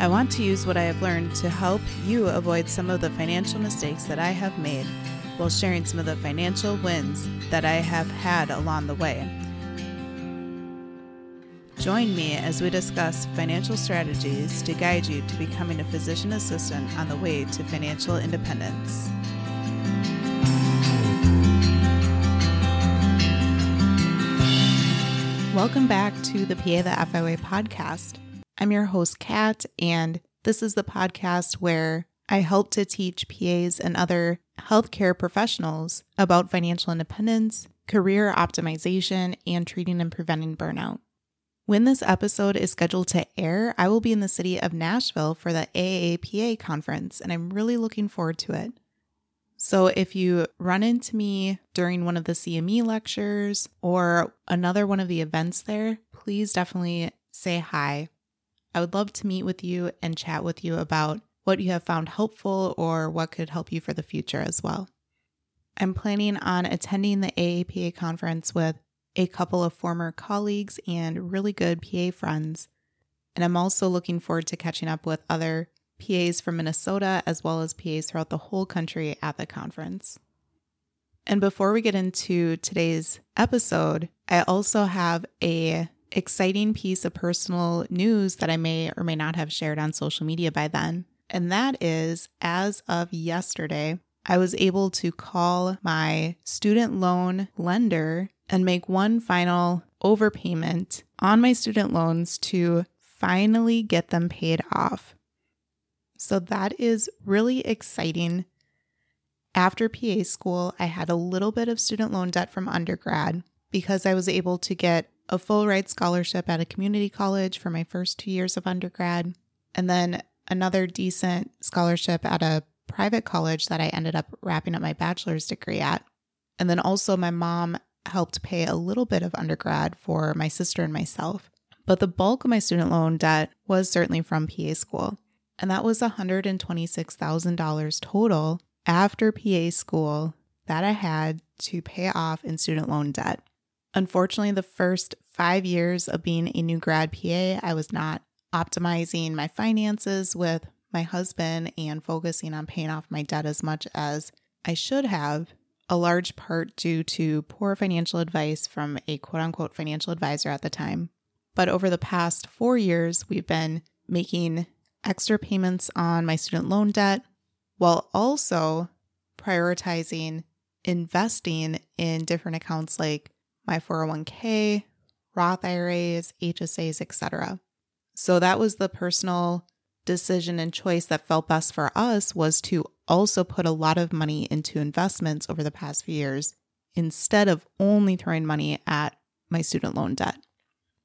I want to use what I have learned to help you avoid some of the financial mistakes that I have made while sharing some of the financial wins that I have had along the way. Join me as we discuss financial strategies to guide you to becoming a physician assistant on the way to financial independence. Welcome back to the PA the podcast. I'm your host, Kat, and this is the podcast where I help to teach PAs and other healthcare professionals about financial independence, career optimization, and treating and preventing burnout. When this episode is scheduled to air, I will be in the city of Nashville for the AAPA conference, and I'm really looking forward to it. So if you run into me during one of the CME lectures or another one of the events there, please definitely say hi. I would love to meet with you and chat with you about what you have found helpful or what could help you for the future as well. I'm planning on attending the AAPA conference with a couple of former colleagues and really good PA friends. And I'm also looking forward to catching up with other PAs from Minnesota, as well as PAs throughout the whole country at the conference. And before we get into today's episode, I also have a exciting piece of personal news that I may or may not have shared on social media by then. And that is as of yesterday, I was able to call my student loan lender and make one final overpayment on my student loans to finally get them paid off. So that is really exciting. After PA school, I had a little bit of student loan debt from undergrad because I was able to get a full ride scholarship at a community college for my first two years of undergrad, and then another decent scholarship at a private college that I ended up wrapping up my bachelor's degree at. And then also, my mom helped pay a little bit of undergrad for my sister and myself. But the bulk of my student loan debt was certainly from PA school and that was $126,000 total after PA school that I had to pay off in student loan debt. Unfortunately, the first five years of being a new grad PA, I was not optimizing my finances with my husband and focusing on paying off my debt as much as I should have, a large part due to poor financial advice from a quote unquote financial advisor at the time. But over the past four years, we've been making extra payments on my student loan debt while also prioritizing investing in different accounts like my 401k, Roth IRAs, HSAs, etc. So that was the personal decision and choice that felt best for us was to also put a lot of money into investments over the past few years instead of only throwing money at my student loan debt.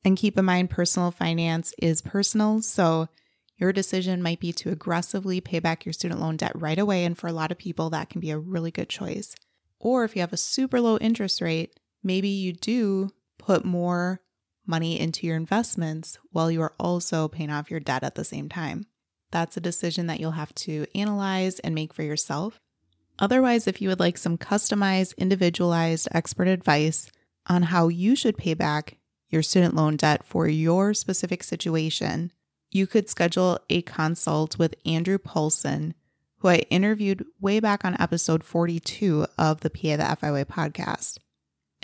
And keep in mind, personal finance is personal. So your decision might be to aggressively pay back your student loan debt right away. And for a lot of people, that can be a really good choice. Or if you have a super low interest rate, maybe you do put more money into your investments while you are also paying off your debt at the same time. That's a decision that you'll have to analyze and make for yourself. Otherwise, if you would like some customized, individualized expert advice on how you should pay back your student loan debt for your specific situation, you could schedule a consult with Andrew Paulson, who I interviewed way back on episode 42 of the PA the FI Way podcast.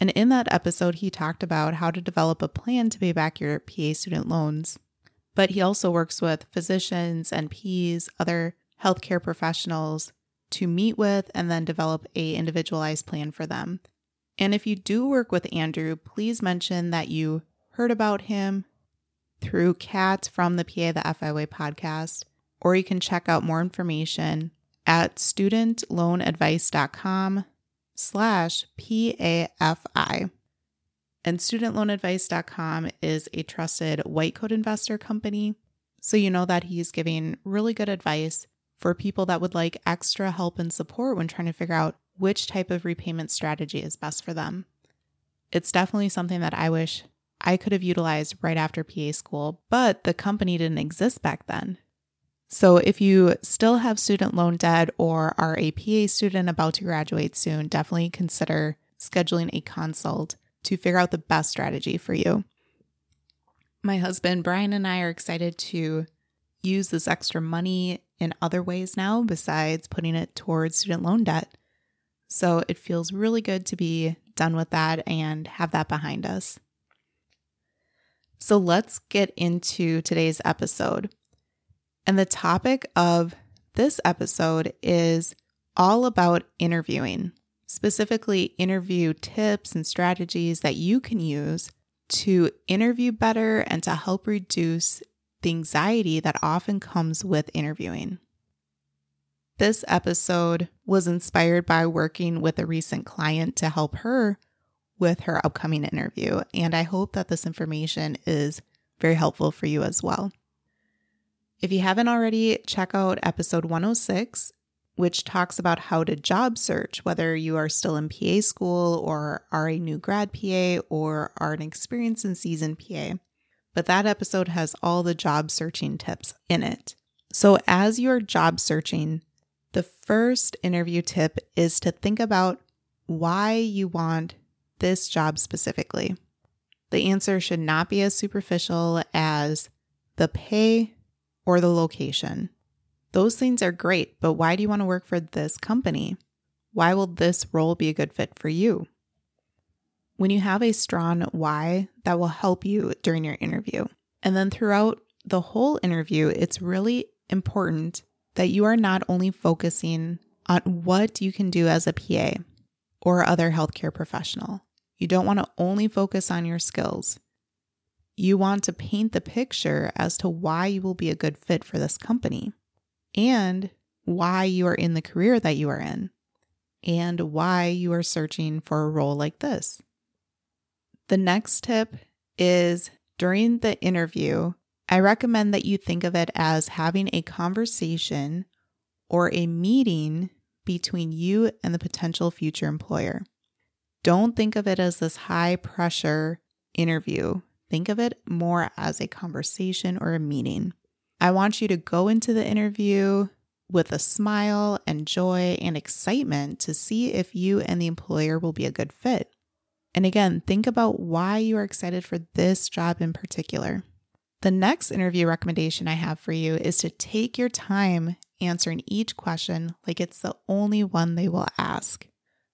And in that episode, he talked about how to develop a plan to pay back your PA student loans. But he also works with physicians, NPs, other healthcare professionals to meet with and then develop a individualized plan for them. And if you do work with Andrew, please mention that you heard about him through Kat from the PA the FI Way podcast, or you can check out more information at studentloanadvice.com slash PAFI. And studentloanadvice.com is a trusted white coat investor company. So you know that he's giving really good advice for people that would like extra help and support when trying to figure out which type of repayment strategy is best for them. It's definitely something that I wish I could have utilized right after PA school, but the company didn't exist back then. So, if you still have student loan debt or are a PA student about to graduate soon, definitely consider scheduling a consult to figure out the best strategy for you. My husband, Brian, and I are excited to use this extra money in other ways now besides putting it towards student loan debt. So, it feels really good to be done with that and have that behind us. So, let's get into today's episode. And the topic of this episode is all about interviewing, specifically, interview tips and strategies that you can use to interview better and to help reduce the anxiety that often comes with interviewing. This episode was inspired by working with a recent client to help her with her upcoming interview, and I hope that this information is very helpful for you as well. If you haven't already, check out episode 106, which talks about how to job search, whether you are still in PA school or are a new grad PA or are an experienced and seasoned PA. But that episode has all the job searching tips in it. So, as you're job searching, the first interview tip is to think about why you want this job specifically. The answer should not be as superficial as the pay or the location. Those things are great, but why do you want to work for this company? Why will this role be a good fit for you? When you have a strong why, that will help you during your interview. And then throughout the whole interview, it's really important that you are not only focusing on what you can do as a PA or other healthcare professional. You don't want to only focus on your skills. You want to paint the picture as to why you will be a good fit for this company and why you are in the career that you are in and why you are searching for a role like this. The next tip is during the interview, I recommend that you think of it as having a conversation or a meeting between you and the potential future employer. Don't think of it as this high pressure interview Think of it more as a conversation or a meeting. I want you to go into the interview with a smile and joy and excitement to see if you and the employer will be a good fit. And again, think about why you are excited for this job in particular. The next interview recommendation I have for you is to take your time answering each question like it's the only one they will ask.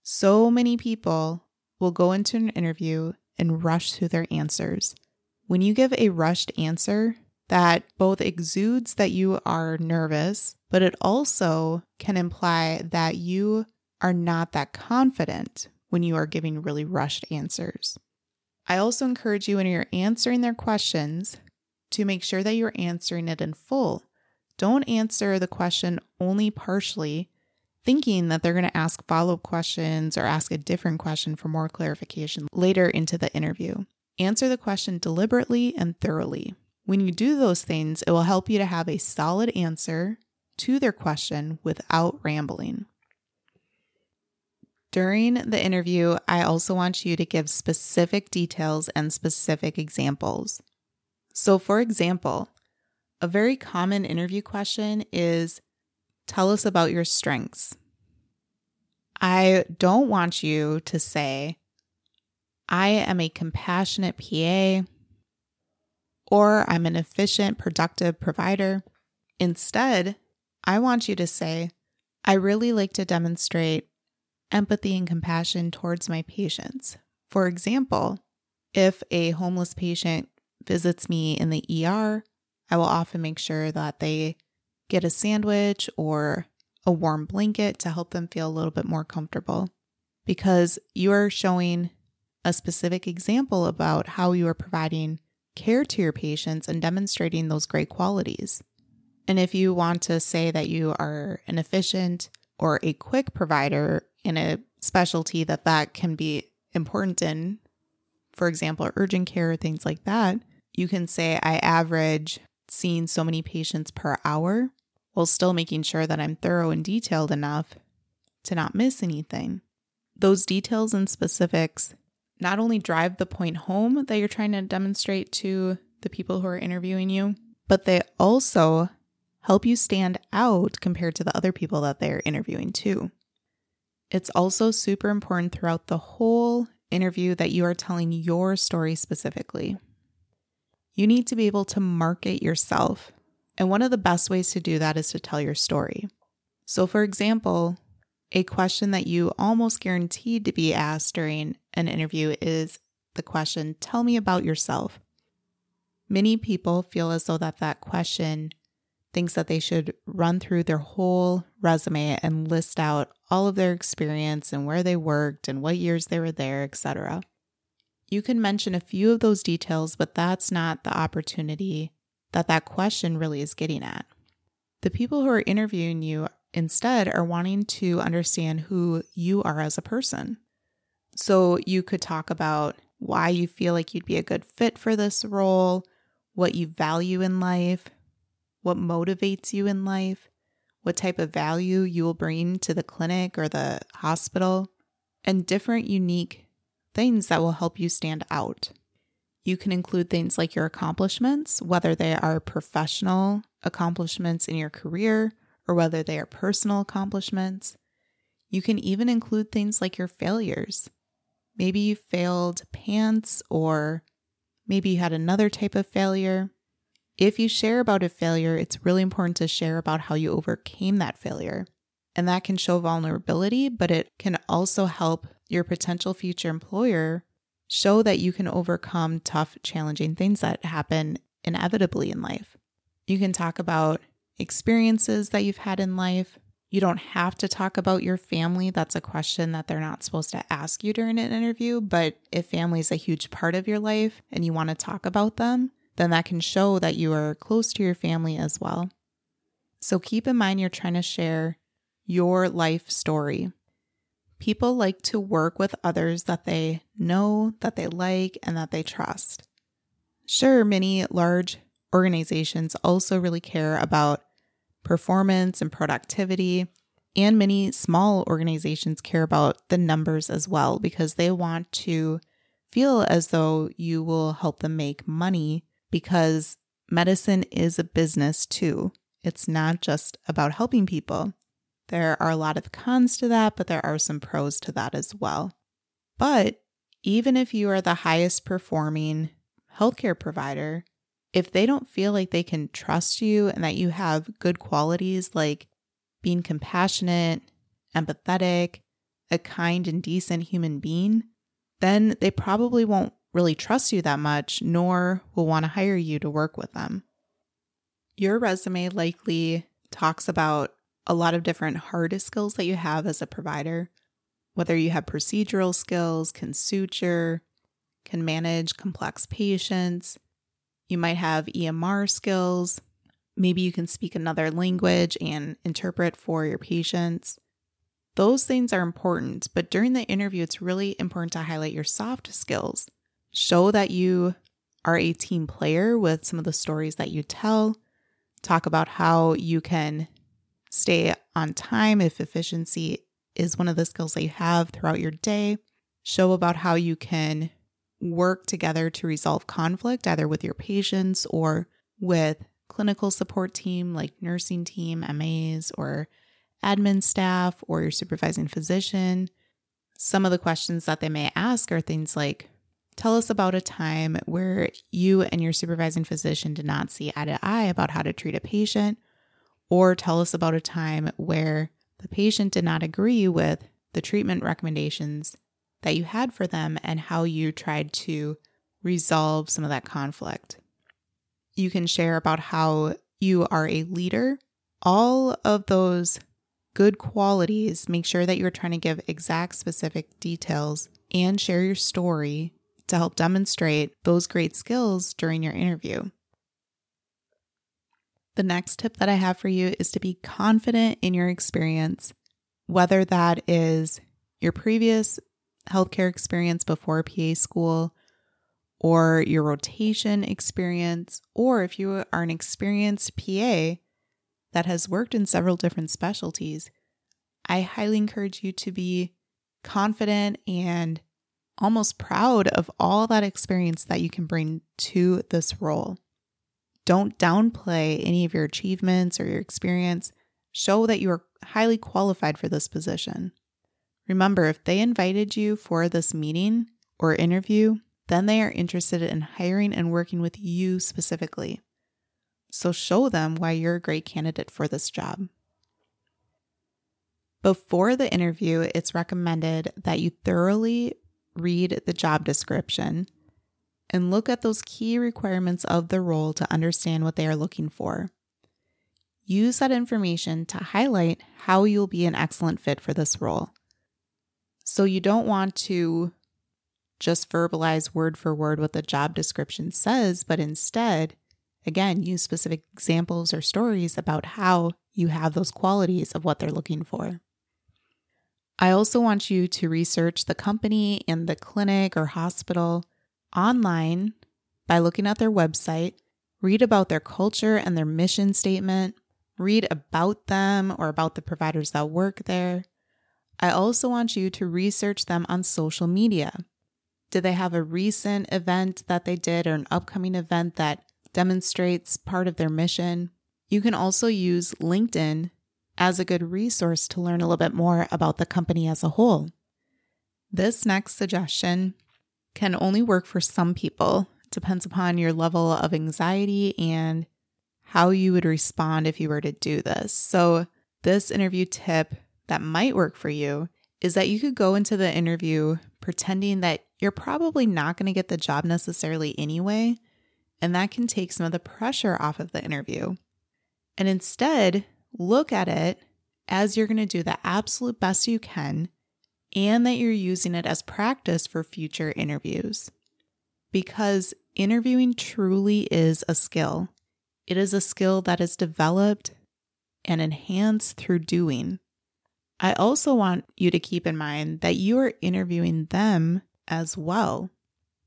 So many people will go into an interview and rush through their answers. When you give a rushed answer, that both exudes that you are nervous, but it also can imply that you are not that confident when you are giving really rushed answers. I also encourage you when you're answering their questions to make sure that you're answering it in full. Don't answer the question only partially, thinking that they're going to ask follow up questions or ask a different question for more clarification later into the interview. Answer the question deliberately and thoroughly. When you do those things, it will help you to have a solid answer to their question without rambling. During the interview, I also want you to give specific details and specific examples. So, for example, a very common interview question is Tell us about your strengths. I don't want you to say, I am a compassionate PA, or I'm an efficient, productive provider. Instead, I want you to say, I really like to demonstrate empathy and compassion towards my patients. For example, if a homeless patient visits me in the ER, I will often make sure that they get a sandwich or a warm blanket to help them feel a little bit more comfortable because you are showing a specific example about how you are providing care to your patients and demonstrating those great qualities. And if you want to say that you are an efficient or a quick provider in a specialty that that can be important in, for example, urgent care or things like that, you can say, I average seeing so many patients per hour. while still making sure that I'm thorough and detailed enough to not miss anything. Those details and specifics not only drive the point home that you're trying to demonstrate to the people who are interviewing you, but they also help you stand out compared to the other people that they're interviewing too. It's also super important throughout the whole interview that you are telling your story specifically. You need to be able to market yourself. And one of the best ways to do that is to tell your story. So, for example, a question that you almost guaranteed to be asked during an interview is the question, Tell me about yourself. Many people feel as though that that question thinks that they should run through their whole resume and list out all of their experience and where they worked and what years they were there, etc. You can mention a few of those details, but that's not the opportunity that that question really is getting at. The people who are interviewing you instead are wanting to understand who you are as a person. So you could talk about why you feel like you'd be a good fit for this role, what you value in life, what motivates you in life, what type of value you will bring to the clinic or the hospital, and different unique things that will help you stand out. You can include things like your accomplishments, whether they are professional accomplishments in your career or whether they are personal accomplishments. You can even include things like your failures. Maybe you failed PANCE, or maybe you had another type of failure. If you share about a failure, it's really important to share about how you overcame that failure. And that can show vulnerability, but it can also help your potential future employer show that you can overcome tough, challenging things that happen inevitably in life. You can talk about experiences that you've had in life. You don't have to talk about your family. That's a question that they're not supposed to ask you during an interview. But if family is a huge part of your life and you want to talk about them, then that can show that you are close to your family as well. So keep in mind you're trying to share your life story. People like to work with others that they know, that they like, and that they trust. Sure, many large organizations also really care about performance and productivity. And many small organizations care about the numbers as well because they want to feel as though you will help them make money because medicine is a business too. It's not just about helping people. There are a lot of cons to that, but there are some pros to that as well. But even if you are the highest performing healthcare provider, if they don't feel like they can trust you and that you have good qualities like being compassionate, empathetic, a kind and decent human being, then they probably won't really trust you that much, nor will want to hire you to work with them. Your resume likely talks about a lot of different hard skills that you have as a provider, whether you have procedural skills, can suture, can manage complex patients, you might have EMR skills. Maybe you can speak another language and interpret for your patients. Those things are important, but during the interview, it's really important to highlight your soft skills. Show that you are a team player with some of the stories that you tell. Talk about how you can stay on time if efficiency is one of the skills that you have throughout your day. Show about how you can work together to resolve conflict, either with your patients or with clinical support team like nursing team, MAs, or admin staff, or your supervising physician. Some of the questions that they may ask are things like Tell us about a time where you and your supervising physician did not see eye to eye about how to treat a patient, or tell us about a time where the patient did not agree with the treatment recommendations that you had for them and how you tried to resolve some of that conflict. You can share about how you are a leader. All of those good qualities, make sure that you're trying to give exact specific details and share your story to help demonstrate those great skills during your interview. The next tip that I have for you is to be confident in your experience, whether that is your previous healthcare experience before PA school or your rotation experience, or if you are an experienced PA that has worked in several different specialties, I highly encourage you to be confident and almost proud of all that experience that you can bring to this role. Don't downplay any of your achievements or your experience. Show that you are highly qualified for this position. Remember, if they invited you for this meeting or interview, then they are interested in hiring and working with you specifically. So show them why you're a great candidate for this job. Before the interview, it's recommended that you thoroughly read the job description and look at those key requirements of the role to understand what they are looking for. Use that information to highlight how you'll be an excellent fit for this role. So you don't want to just verbalize word for word what the job description says, but instead, again, use specific examples or stories about how you have those qualities of what they're looking for. I also want you to research the company and the clinic or hospital online by looking at their website, read about their culture and their mission statement, read about them or about the providers that work there. I also want you to research them on social media. Do they have a recent event that they did or an upcoming event that demonstrates part of their mission? You can also use LinkedIn as a good resource to learn a little bit more about the company as a whole. This next suggestion can only work for some people. It depends upon your level of anxiety and how you would respond if you were to do this. So, this interview tip that might work for you is that you could go into the interview pretending that you're probably not going to get the job necessarily anyway, and that can take some of the pressure off of the interview. And instead, look at it as you're going to do the absolute best you can and that you're using it as practice for future interviews. Because interviewing truly is a skill. It is a skill that is developed and enhanced through doing. I also want you to keep in mind that you are interviewing them as well.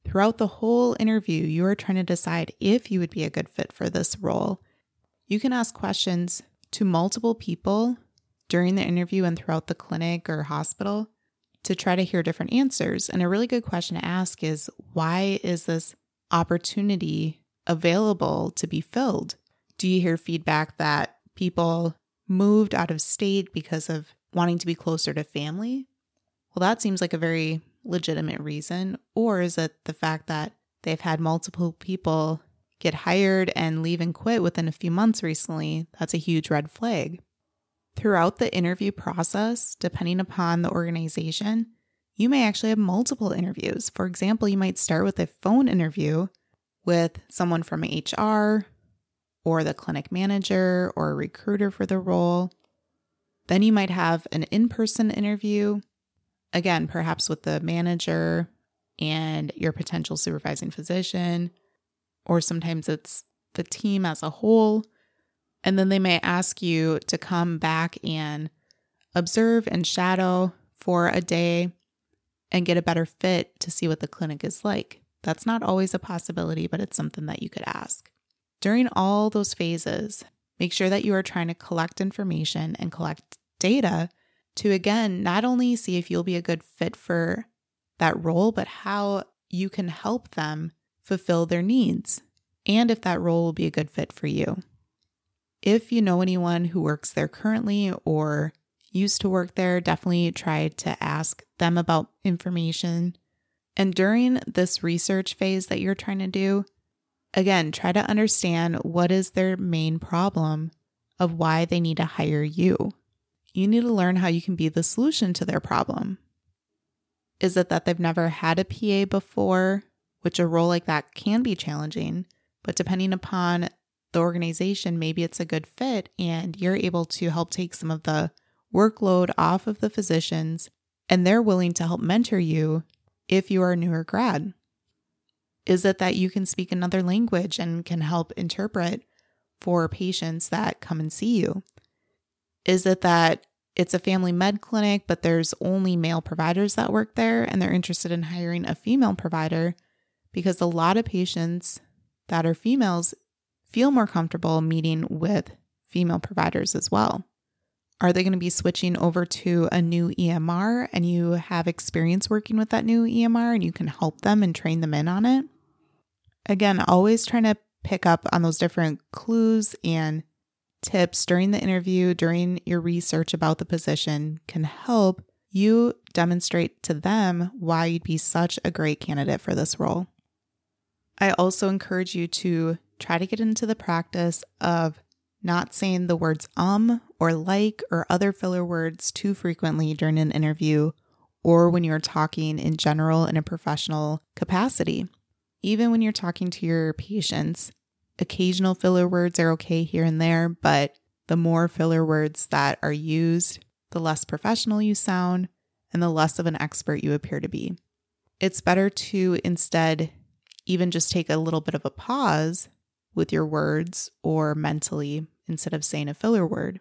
Throughout the whole interview, you are trying to decide if you would be a good fit for this role. You can ask questions to multiple people during the interview and throughout the clinic or hospital to try to hear different answers. And a really good question to ask is why is this opportunity available to be filled? Do you hear feedback that people moved out of state because of wanting to be closer to family? Well, that seems like a very legitimate reason. Or is it the fact that they've had multiple people get hired and leave and quit within a few months recently, that's a huge red flag. Throughout the interview process, depending upon the organization, you may actually have multiple interviews. For example, you might start with a phone interview with someone from HR or the clinic manager or a recruiter for the role. Then you might have an in person interview, again, perhaps with the manager and your potential supervising physician or sometimes it's the team as a whole. And then they may ask you to come back and observe and shadow for a day and get a better fit to see what the clinic is like. That's not always a possibility, but it's something that you could ask. During all those phases, make sure that you are trying to collect information and collect data to, again, not only see if you'll be a good fit for that role, but how you can help them fulfill their needs and if that role will be a good fit for you. If you know anyone who works there currently or used to work there, definitely try to ask them about information. And during this research phase that you're trying to do, again, try to understand what is their main problem of why they need to hire you. You need to learn how you can be the solution to their problem. Is it that they've never had a PA before which a role like that can be challenging, but depending upon the organization, maybe it's a good fit and you're able to help take some of the workload off of the physicians and they're willing to help mentor you if you are a newer grad. Is it that you can speak another language and can help interpret for patients that come and see you? Is it that it's a family med clinic, but there's only male providers that work there and they're interested in hiring a female provider because a lot of patients that are females feel more comfortable meeting with female providers as well. Are they going to be switching over to a new EMR and you have experience working with that new EMR and you can help them and train them in on it? Again, always trying to pick up on those different clues and tips during the interview, during your research about the position can help you demonstrate to them why you'd be such a great candidate for this role. I also encourage you to try to get into the practice of not saying the words um or like or other filler words too frequently during an interview or when you're talking in general in a professional capacity. Even when you're talking to your patients, occasional filler words are okay here and there, but the more filler words that are used, the less professional you sound and the less of an expert you appear to be. It's better to instead even just take a little bit of a pause with your words or mentally instead of saying a filler word.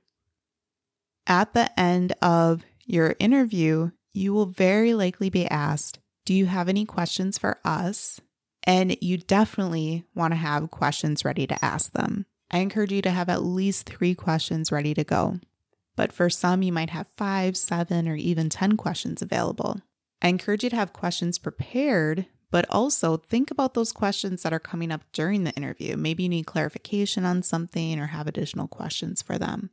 At the end of your interview, you will very likely be asked, Do you have any questions for us? And you definitely want to have questions ready to ask them. I encourage you to have at least three questions ready to go. But for some, you might have five, seven, or even 10 questions available. I encourage you to have questions prepared but also think about those questions that are coming up during the interview. Maybe you need clarification on something or have additional questions for them.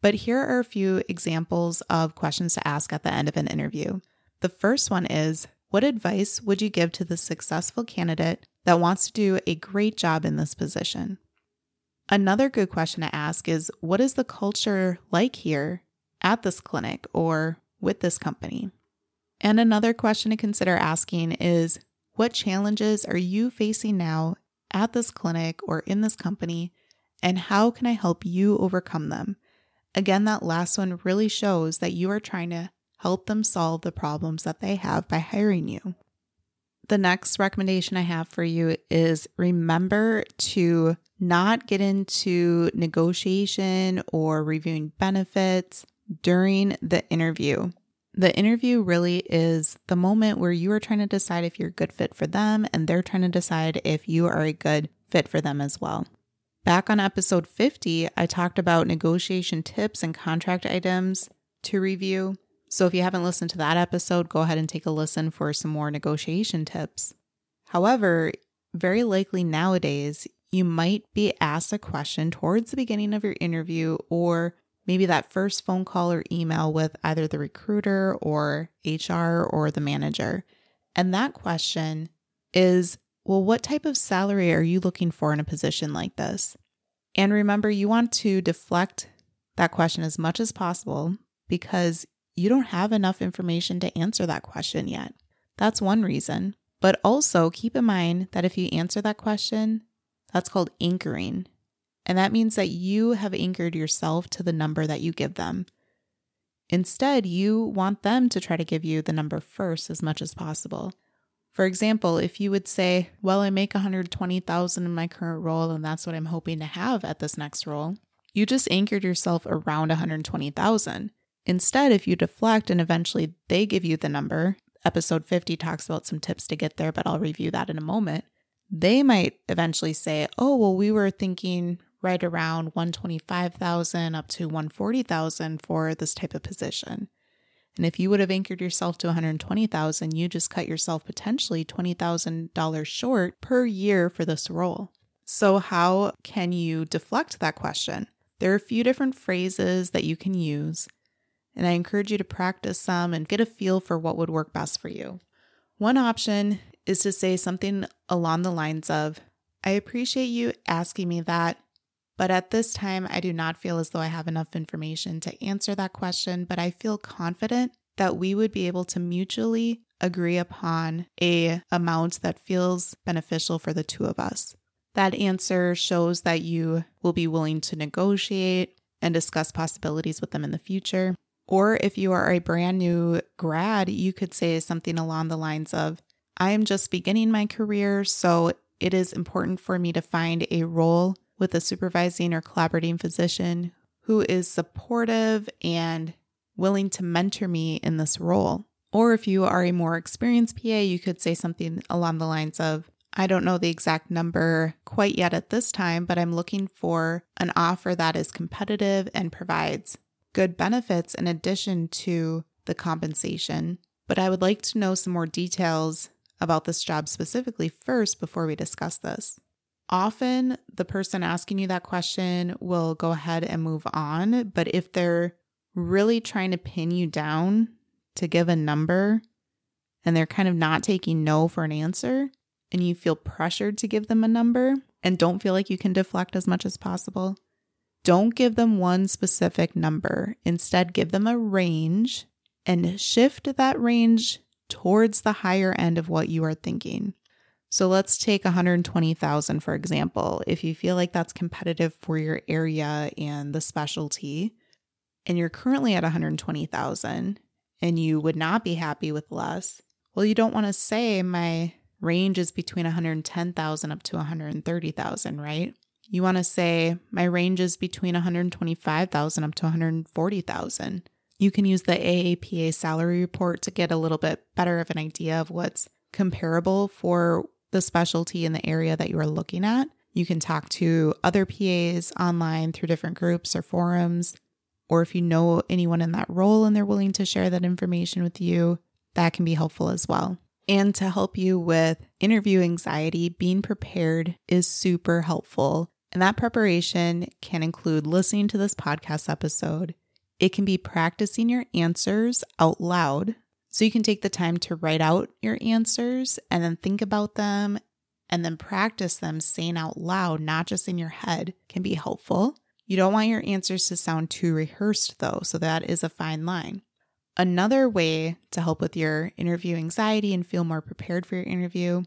But here are a few examples of questions to ask at the end of an interview. The first one is What advice would you give to the successful candidate that wants to do a great job in this position? Another good question to ask is What is the culture like here at this clinic or with this company? And another question to consider asking is what challenges are you facing now at this clinic or in this company, and how can I help you overcome them? Again, that last one really shows that you are trying to help them solve the problems that they have by hiring you. The next recommendation I have for you is remember to not get into negotiation or reviewing benefits during the interview. The interview really is the moment where you are trying to decide if you're a good fit for them and they're trying to decide if you are a good fit for them as well. Back on episode 50, I talked about negotiation tips and contract items to review. So if you haven't listened to that episode, go ahead and take a listen for some more negotiation tips. However, very likely nowadays, you might be asked a question towards the beginning of your interview or maybe that first phone call or email with either the recruiter or HR or the manager. And that question is well, what type of salary are you looking for in a position like this? And remember, you want to deflect that question as much as possible because you don't have enough information to answer that question yet. That's one reason. But also keep in mind that if you answer that question, that's called anchoring. And that means that you have anchored yourself to the number that you give them. Instead, you want them to try to give you the number first as much as possible. For example, if you would say, "Well, I make 120,000 in my current role and that's what I'm hoping to have at this next role." You just anchored yourself around 120,000. Instead, if you deflect and eventually they give you the number, episode 50 talks about some tips to get there, but I'll review that in a moment. They might eventually say, "Oh, well, we were thinking right around 125,000 up to 140,000 for this type of position. And if you would have anchored yourself to 120,000, you just cut yourself potentially $20,000 short per year for this role. So how can you deflect that question? There are a few different phrases that you can use, and I encourage you to practice some and get a feel for what would work best for you. One option is to say something along the lines of, I appreciate you asking me that. But at this time, I do not feel as though I have enough information to answer that question, but I feel confident that we would be able to mutually agree upon a amount that feels beneficial for the two of us. That answer shows that you will be willing to negotiate and discuss possibilities with them in the future. Or if you are a brand new grad, you could say something along the lines of, I am just beginning my career, so it is important for me to find a role with a supervising or collaborating physician who is supportive and willing to mentor me in this role. Or if you are a more experienced PA, you could say something along the lines of, I don't know the exact number quite yet at this time, but I'm looking for an offer that is competitive and provides good benefits in addition to the compensation. But I would like to know some more details about this job specifically first before we discuss this. Often, the person asking you that question will go ahead and move on. But if they're really trying to pin you down to give a number and they're kind of not taking no for an answer, and you feel pressured to give them a number and don't feel like you can deflect as much as possible, don't give them one specific number. Instead, give them a range and shift that range towards the higher end of what you are thinking. So let's take 120,000 for example. If you feel like that's competitive for your area and the specialty, and you're currently at 120,000 and you would not be happy with less, well, you don't want to say my range is between 110,000 up to 130,000, right? You want to say my range is between 125,000 up to 140,000. You can use the AAPA salary report to get a little bit better of an idea of what's comparable for the specialty in the area that you are looking at. You can talk to other PAs online through different groups or forums, or if you know anyone in that role and they're willing to share that information with you, that can be helpful as well. And to help you with interview anxiety, being prepared is super helpful. And that preparation can include listening to this podcast episode. It can be practicing your answers out loud so you can take the time to write out your answers and then think about them and then practice them saying out loud, not just in your head, can be helpful. You don't want your answers to sound too rehearsed though, so that is a fine line. Another way to help with your interview anxiety and feel more prepared for your interview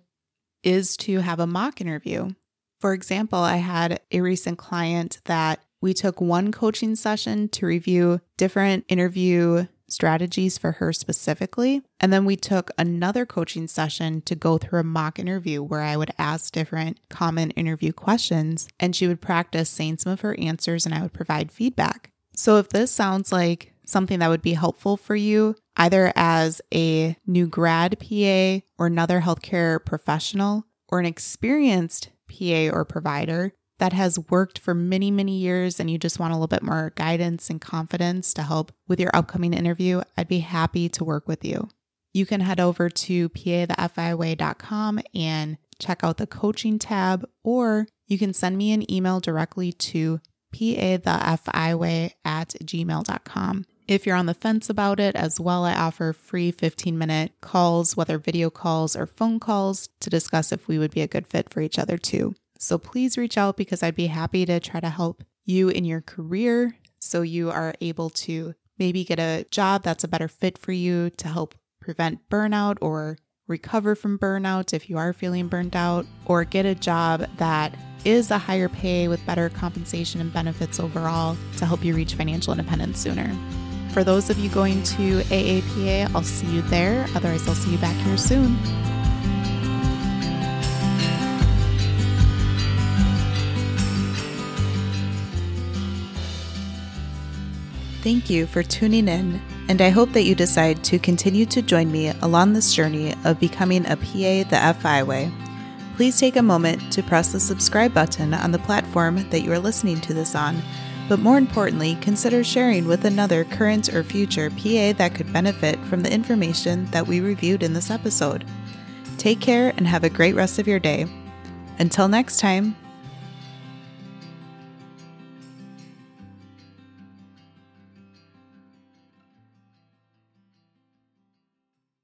is to have a mock interview. For example, I had a recent client that we took one coaching session to review different interview strategies for her specifically. And then we took another coaching session to go through a mock interview where I would ask different common interview questions and she would practice saying some of her answers and I would provide feedback. So if this sounds like something that would be helpful for you, either as a new grad PA or another healthcare professional or an experienced PA or provider, that has worked for many, many years and you just want a little bit more guidance and confidence to help with your upcoming interview, I'd be happy to work with you. You can head over to pathefiway.com and check out the coaching tab, or you can send me an email directly to pathefiway at gmail.com. If you're on the fence about it as well, I offer free 15 minute calls, whether video calls or phone calls, to discuss if we would be a good fit for each other too. So please reach out because I'd be happy to try to help you in your career so you are able to maybe get a job that's a better fit for you to help prevent burnout or recover from burnout if you are feeling burnt out, or get a job that is a higher pay with better compensation and benefits overall to help you reach financial independence sooner. For those of you going to AAPA, I'll see you there. Otherwise, I'll see you back here soon. Thank you for tuning in, and I hope that you decide to continue to join me along this journey of becoming a PA the FI way. Please take a moment to press the subscribe button on the platform that you are listening to this on, but more importantly, consider sharing with another current or future PA that could benefit from the information that we reviewed in this episode. Take care and have a great rest of your day. Until next time.